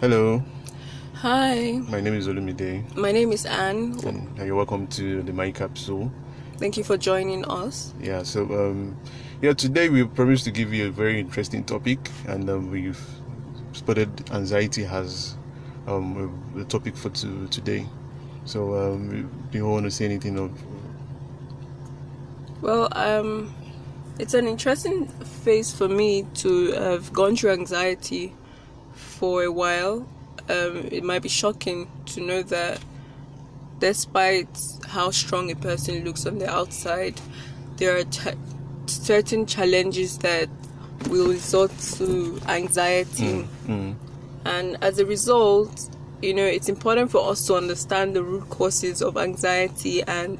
Hello, Hi, my name is Olumide, my name is Anne. and you're welcome to the Mind Capsule. Thank you for joining us. Yeah, so um, yeah, today we promised to give you a very interesting topic, and um, we've spotted anxiety as um, the topic for to, today. So, um, do you want to say anything of? Well, um, it's an interesting phase for me to have gone through anxiety for a while. Um, it might be shocking to know that despite how strong a person looks on the outside, there are ch- certain challenges that will result to anxiety. Mm, And as a result, you know, it's important for us to understand the root causes of anxiety and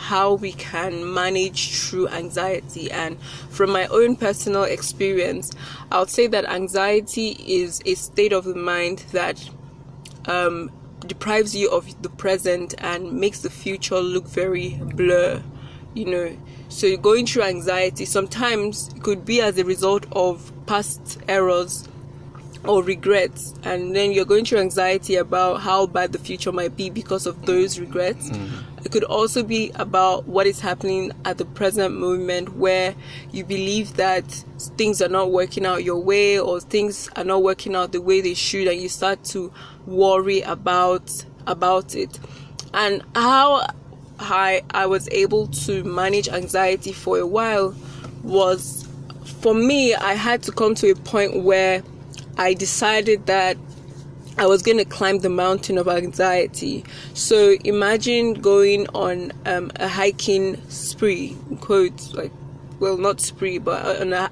how we can manage through anxiety. And from my own personal experience, I would say that anxiety is a state of the mind that um, deprives you of the present and makes the future look very blur. You know, so going through anxiety. Sometimes it could be as a result of past errors or regrets and then you're going through anxiety about how bad the future might be because of those regrets. Mm. It could also be about what is happening at the present moment where you believe that things are not working out your way or things are not working out the way they should and you start to worry about about it. And how I I was able to manage anxiety for a while was for me I had to come to a point where I decided that I was going to climb the mountain of anxiety. So imagine going on um, a hiking spree, quotes, like, well, not spree, but on a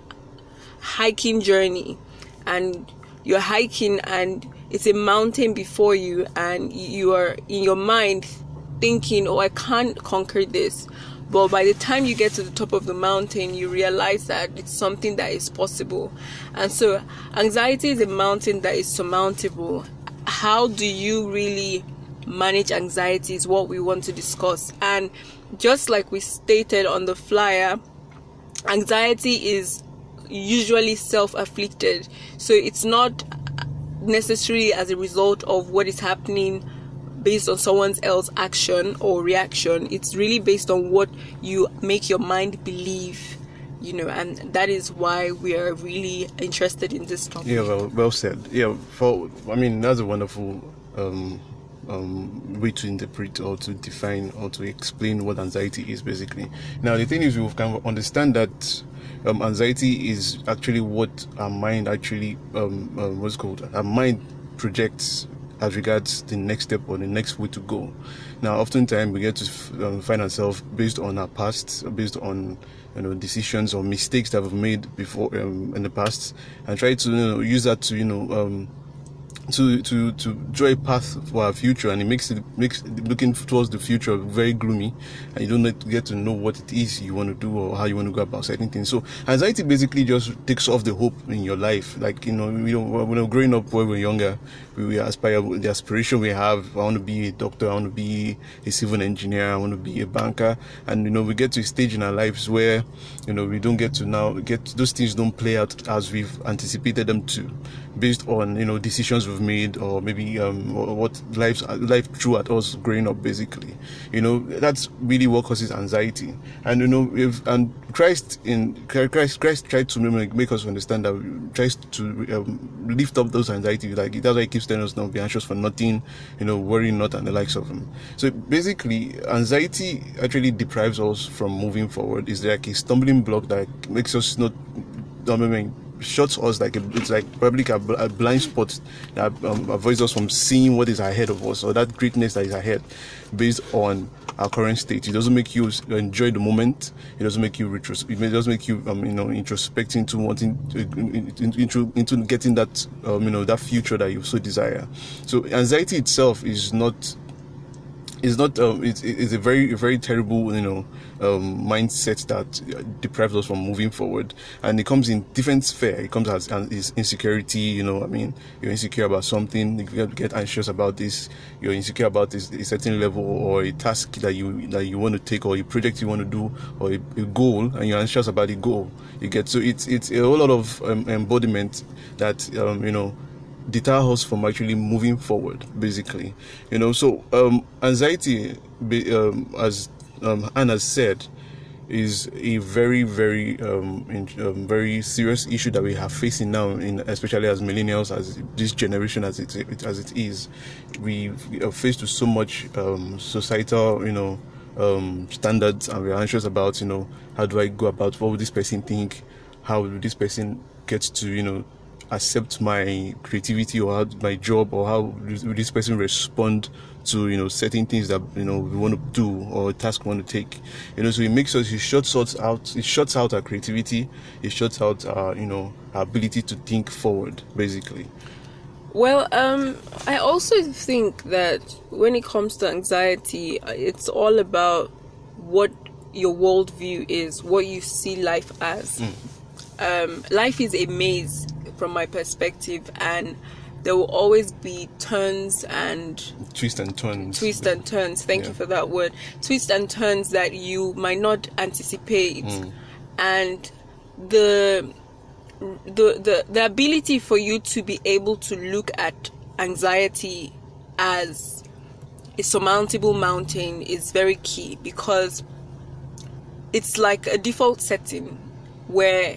hiking journey. And you're hiking, and it's a mountain before you, and you are in your mind thinking, oh, I can't conquer this. But by the time you get to the top of the mountain, you realize that it's something that is possible. And so, anxiety is a mountain that is surmountable. How do you really manage anxiety is what we want to discuss. And just like we stated on the flyer, anxiety is usually self afflicted. So, it's not necessarily as a result of what is happening based on someone else's action or reaction. It's really based on what you make your mind believe, you know, and that is why we are really interested in this topic. Yeah, well, well said. Yeah, for I mean that's a wonderful um, um, way to interpret or to define or to explain what anxiety is basically. Now the thing is, we can understand that um, anxiety is actually what our mind actually um, uh, what's called our mind projects as regards the next step or the next way to go. Now, oftentimes we get to um, find ourselves based on our past, based on you know decisions or mistakes that we've made before um, in the past, and try to you know, use that to you know um, to to to draw a path for our future, and it makes it makes looking towards the future very gloomy, and you don't get- to know what it is you want to do or how you want to go about certain things. So anxiety basically just takes off the hope in your life. Like you know, when we're growing up when we are younger, we, we aspire the aspiration we have. I want to be a doctor. I want to be a civil engineer. I want to be a banker. And you know, we get to a stage in our lives where you know we don't get to now get those things don't play out as we've anticipated them to, based on you know decisions we've made or maybe um what life life threw at us growing up. Basically, you know, that's really what causes anxiety. And you know, if and Christ in Christ Christ tried to make, us understand that tries to um, lift up those anxiety. Like that's why he keeps telling us not be anxious for nothing, you know, worry not and the likes of them. So basically, anxiety actually deprives us from moving forward. is like a stumbling block that makes us not. I mean, shuts us like a, it's like probably a, a blind spot that um, avoids us from seeing what is ahead of us or that greatness that is ahead based on our current state. It doesn't make you enjoy the moment. It doesn't make you retros- It doesn't make you um, you know introspecting into wanting to, into, into into getting that um, you know that future that you so desire. So anxiety itself is not is not um, it's, it's a very very terrible you know um, mindset that deprives us from moving forward. And it comes in different sphere. It comes as, as insecurity you know i mean you're insecure about something you get, get anxious about this you're insecure about this a certain level or a task that you that you want to take or a project you want to do or a, a goal and you're anxious about the goal you get so it's it's a whole lot of um, embodiment that um, you know deter us from actually moving forward basically. You know so um anxiety um, as um, Anna said is a very very um, in, um, very serious issue that we are facing now in especially as millennials as this generation as it, it as it is. We are faced with so much um, societal you know um, standards and we're anxious about you know how do I go about what would this person think? How will this person get to you know accept my creativity or how, my job or how will this person respond to you know certain things that you know we want to do or a task we want to take. You know so it makes us it shuts us out it shuts out our creativity it shuts out our you know our ability to think forward basically. Well, um, I also think that when it comes to anxiety, it's all about what your worldview is, what you see life as. Um, life is a maze from my perspective, and there will always be turns and twist and turns twists and turns. Thank Yeah. you for that word. Twists and turns that you might not anticipate, mm. and the the, the the ability for you to be able to look at anxiety as a surmountable mountain is very key because it's like a default setting where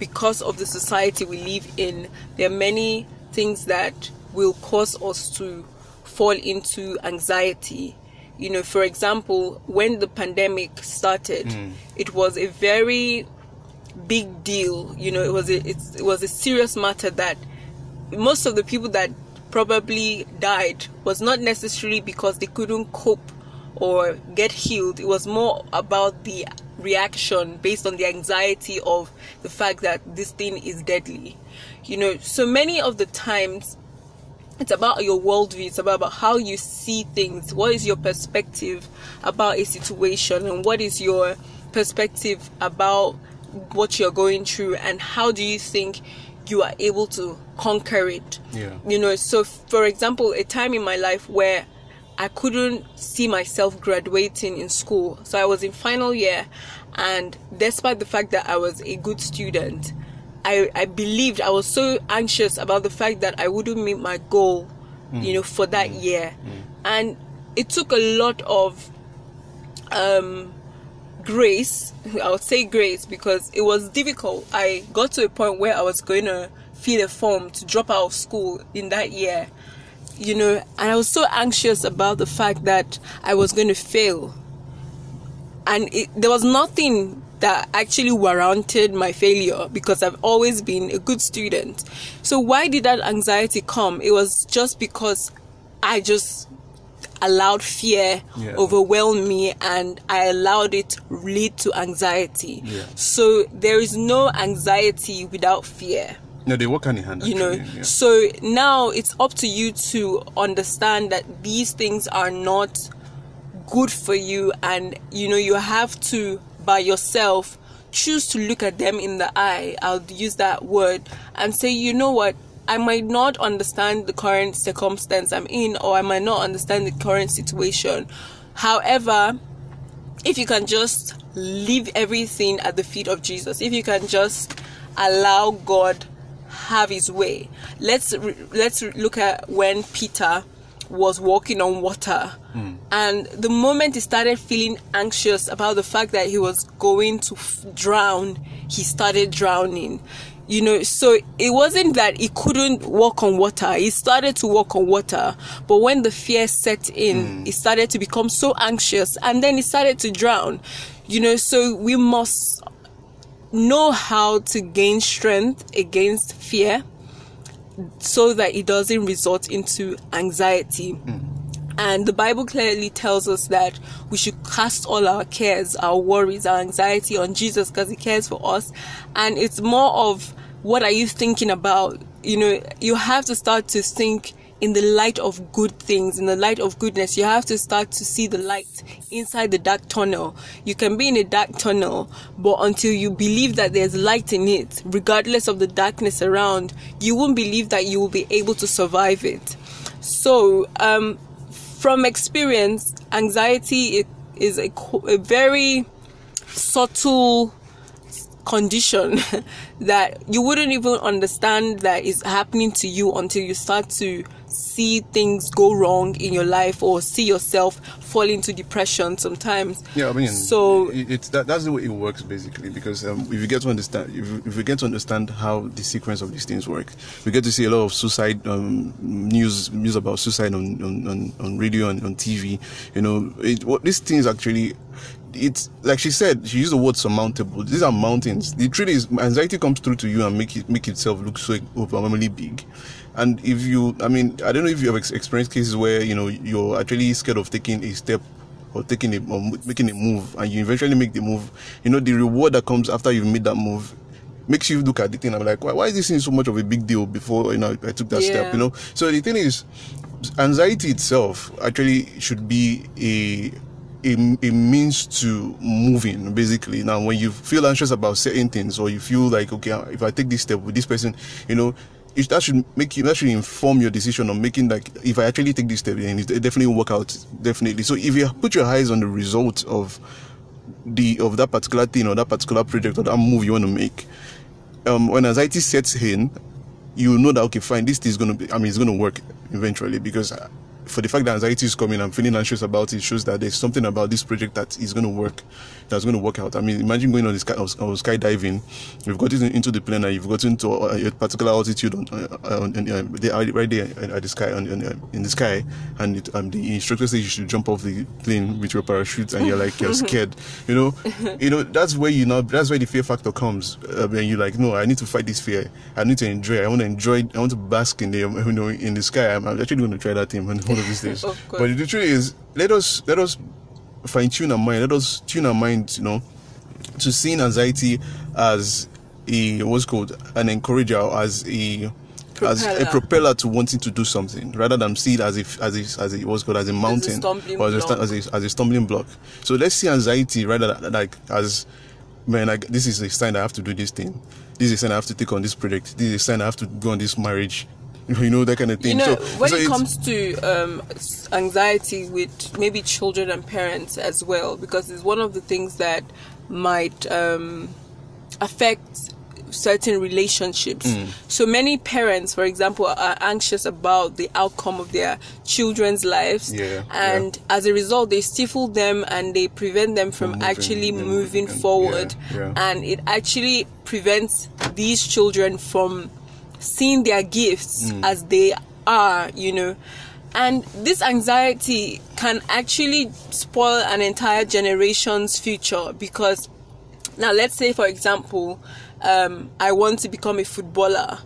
because of the society we live in there are many things that will cause us to fall into anxiety you know for example when the pandemic started hmm. it was a very big deal. You know, it was a it was a serious matter that most of the people that probably died was not necessarily because they couldn't cope or get healed. It was more about the reaction based on the anxiety of the fact that this thing is deadly. You know, so many of the times it's about your worldview it's about how you see things what is your perspective about a situation and what is your perspective about what you're going through and how do you think you are able to conquer it Yeah. you know so for example a time in my life where i couldn't see myself graduating in school. So i was in final year and despite the fact that i was a good student I, I believed I was so anxious about the fact that I wouldn't meet my goal, mm. you know, for that mm. year, mm. and it took a lot of um, grace. I would say grace because it was difficult. I got to a point where I was going to fill a form to drop out of school in that year, you know, and I was so anxious about the fact that I was going to fail, and it, there was nothing that actually warranted my failure because I've always been a good student. So why did that anxiety come? It was just because I just allowed fear Yeah. overwhelm me and I allowed it lead to anxiety. Yeah. So there is no anxiety without fear no they work hand in hand you know yeah. so now it's up to you to understand that these things are not good for you and you know you have to by yourself choose to look at them in the eye. I'll use that word and say you know what? I might not understand the current circumstance i'm in or i might not understand the current situation. However if you can just leave everything at the feet of Jesus, if you can just allow God have his way. Let's re- let's look at when Peter was walking on water hmm. and the moment he started feeling anxious about the fact that he was going to f- drown, he started drowning. You know, so it wasn't that he couldn't walk on water. He started to walk on water, but when the fear set in, hmm. he started to become so anxious and then he started to drown. You know, so we must know how to gain strength against fear so that it doesn't result into anxiety. Mm. And the Bible clearly tells us that we should cast all our cares, our worries, our anxiety on Jesus because He cares for us. And it's more of what are you thinking about? You know, you have to start to think in the light of good things, in the light of goodness. You have to start to see the light inside the dark tunnel. You can be in a dark tunnel, but until you believe that there's light in it, regardless of the darkness around, you won't believe that you will be able to survive it. So, um, from experience, anxiety is a, a very subtle condition that you wouldn't even understand that is happening to you until you start to see things go wrong in your life or see yourself fall into depression sometimes. Yeah, I mean, so it, it's that, that's the way it works basically. Because um, if you get to understand, if, if we get to understand how the sequence of these things work, we get to see a lot of suicide um, news news about suicide on on, on, on radio and on TV. You know, it, what these things actually. It's like she said. She used the word surmountable. These are mountains. The truth is, anxiety comes through to you and make it make itself look so overwhelmingly big. And if you, I mean, I don't know if you have ex- experienced cases where you know you're actually scared of taking a step or taking a or making a move and you eventually make the move you know the reward that comes after you've made that move makes you look at the thing I'm like why, why is this thing so much of a big deal before you know i took that step you know? So the thing is anxiety itself actually should be a a, a means to moving basically. Now when you feel anxious about certain things or you feel like okay if i take this step with this person you know it, that should make you that should inform your decision on making like if i actually take this step then it definitely will work out definitely. So if you put your eyes on the result of the of that particular thing or that particular project or that move you want to make um when anxiety sets in you know that okay fine this is going to be i mean it's going to work eventually because for the fact that anxiety is coming i'm feeling anxious about it shows that there's something about this project that is going to work that's going to work out. I mean imagine going on this sky, on skydiving. You've gotten into the plane and you've gotten to a, a particular altitude on, uh, on, on uh, they are right there at the sky on, on, uh, in the sky and it, um, the instructor says you should jump off the plane with your parachute and you're like you're scared. You know? You know that's where you know that's where the fear factor comes uh, when you're like no i need to fight this fear. I need to enjoy i want to enjoy i want to bask in the um, you know in the sky. I'm, I'm actually going to try that thing one of these days Of but the truth is let us let us fine tune our mind. Let us tune our mind you know to seeing anxiety as a what's called an encourager as a as a Propeller. propeller to wanting to do something rather than see it as if as if as a what's called as a mountain stumbling or as a, as a as a stumbling block. So let's see anxiety rather than like as man like this is a sign i have to do this thing. This is a sign i have to take on this project. This is a sign i have to go on this marriage you know that kind of thing you know so when so it comes to um, anxiety with maybe children and parents as well because it's one of the things that might um, affect certain relationships Mm. so many parents for example are anxious about the outcome of their children's lives Yeah, and as a result they stifle them and they prevent them from moving actually moving forward yeah, yeah. and it actually prevents these children from seeing their gifts Mm. as they are, you know. And this anxiety can actually spoil an entire generation's future because now let's say for example um, i want to become a footballer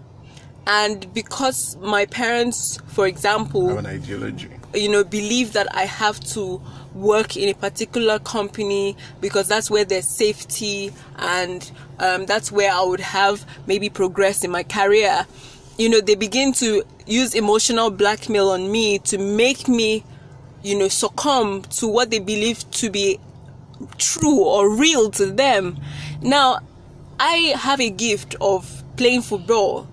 and because my parents for example have an ideology you know believe that i have to work in a particular company because that's where there's safety and um, that's where i would have maybe progress in my career you know they begin to use emotional blackmail on me to make me you know succumb to what they believe to be true or real to them. Now, I have a gift of playing football,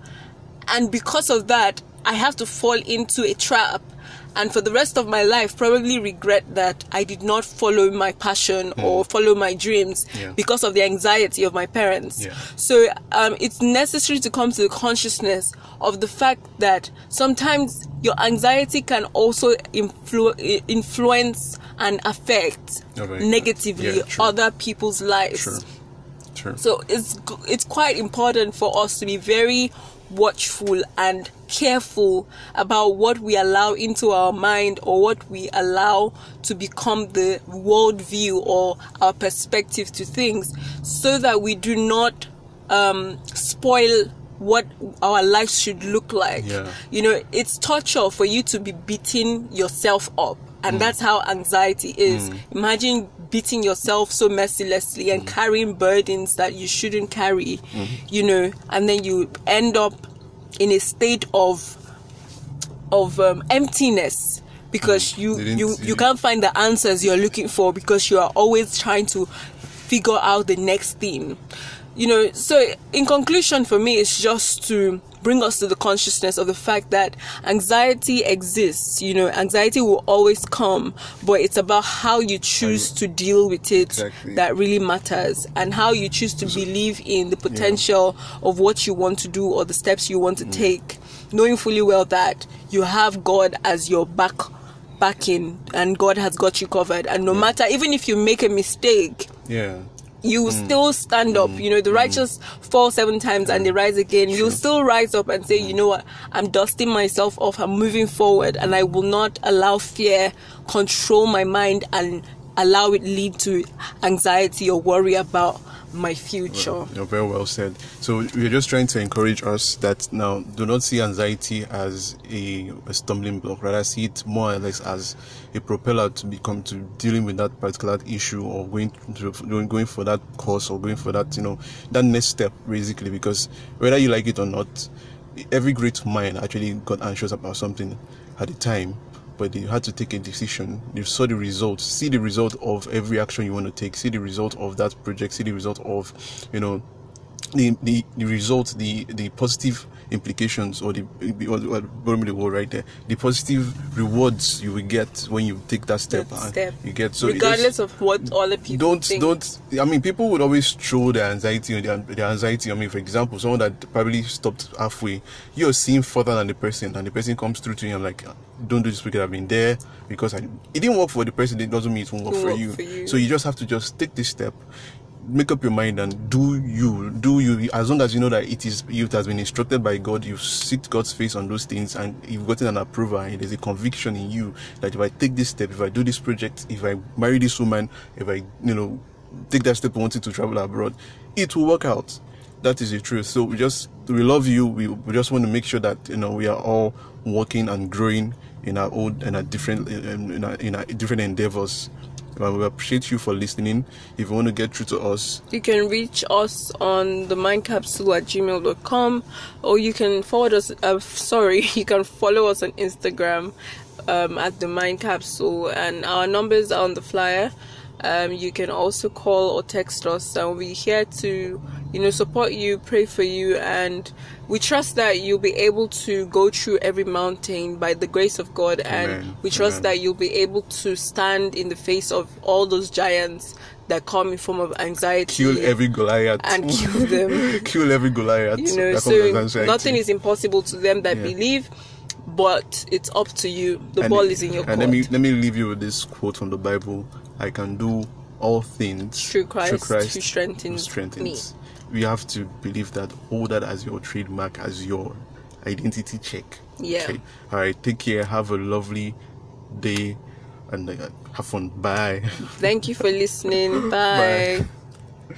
and because of that, I have to fall into a trap. And for the rest of my life, probably regret that I did not follow my passion or follow my dreams. Yeah. because of the anxiety of my parents. Yeah. So um, it's necessary to come to the consciousness of the fact that sometimes your anxiety can also influ- influence and affect Okay. negatively Yeah, other people's lives. So it's it's quite important for us to be very watchful and careful about what we allow into our mind or what we allow to become the worldview or our perspective to things, so that we do not um, spoil what our lives should look like. Yeah. You know, it's torture for you to be beating yourself up. And that's how anxiety is. Imagine beating yourself so mercilessly and carrying burdens that you shouldn't carry, you know, and then you end up in a state of of um, emptiness because you They didn't- you you can't find the answers you're looking for because you are always trying to figure out the next thing. You know so in conclusion for me it's just to bring us to the consciousness of the fact that anxiety exists. You know, anxiety will always come, but it's about how you choose to deal with it Exactly. that really matters and how you choose to believe in the potential of what you want to do or the steps you want to Mm. take, knowing fully well that you have God as your back backing and God has got you covered. And no matter even if you make a mistake, Yeah. You will mm. still stand up. Mm. You know, the mm. righteous fall seven times and they rise again. You'll still rise up and say, you know what, I'm dusting myself off, I'm moving forward, and I will not allow fear control my mind and allow it lead to anxiety or worry about my future. You're very well said. So we're just trying to encourage us that now do not see anxiety as a, a stumbling block, rather see it more or less as a propeller to become to dealing with that particular issue or going going for that course or going for that you know that next step basically because whether you like it or not, every great mind actually got anxious about something at the time but they had to take a decision. You saw the result, see the result of every action you want to take, see the result of that project, see the result of, you know, the the, the result, the the positive implications or the or, or, the word right there, the positive rewards you will get when you take that step. That step. You get so Regardless of what other people don't think. don't i mean people would always throw their anxiety on their, their anxiety i mean for example someone that probably stopped halfway you're seeing further than the person and the person comes through to you and like don't do this because i've been there because I, it didn't work for the person it doesn't mean it won't work, Won't for, work you. for you. so you just have to just take this step make up your mind and do you do you as long as you know that it is you it has been instructed by god you've seeked god's face on those things and you've gotten an approval and there's a conviction in you that if i take this step if i do this project if i marry this woman if i you know take that step wanting to travel abroad it will work out. That is the truth. So we just we love you. We, we just want to make sure that you know we are all working and growing in our own and our different in our, in our different endeavors well, we appreciate you for listening. If you want to get through to us, You can reach us on the mindcapsule at gmail.com or you can forward us, uh, sorry, you can follow us on Instagram um, at the mind capsule and our numbers are on the flyer. Um, you can also call or text us and we're here to, you know, support you, pray for you and we trust that you'll be able to go through every mountain by the grace of God and Amen. we trust Amen. that you'll be able to stand in the face of all those giants that come in form of anxiety kill every Goliath and kill them. kill every Goliath. you know, that comes as so nothing is impossible to them that Yeah. believe, but it's up to you. The And ball is in your And court. let me let me leave you with this quote from the Bible: "I can do all things Through Christ who strengthens who strengthens." We have to believe that. Hold that as your trademark, as your identity check. Yeah. All right. Take care. Have a lovely day, and uh, have fun. Bye. Thank you for listening. Bye. Bye.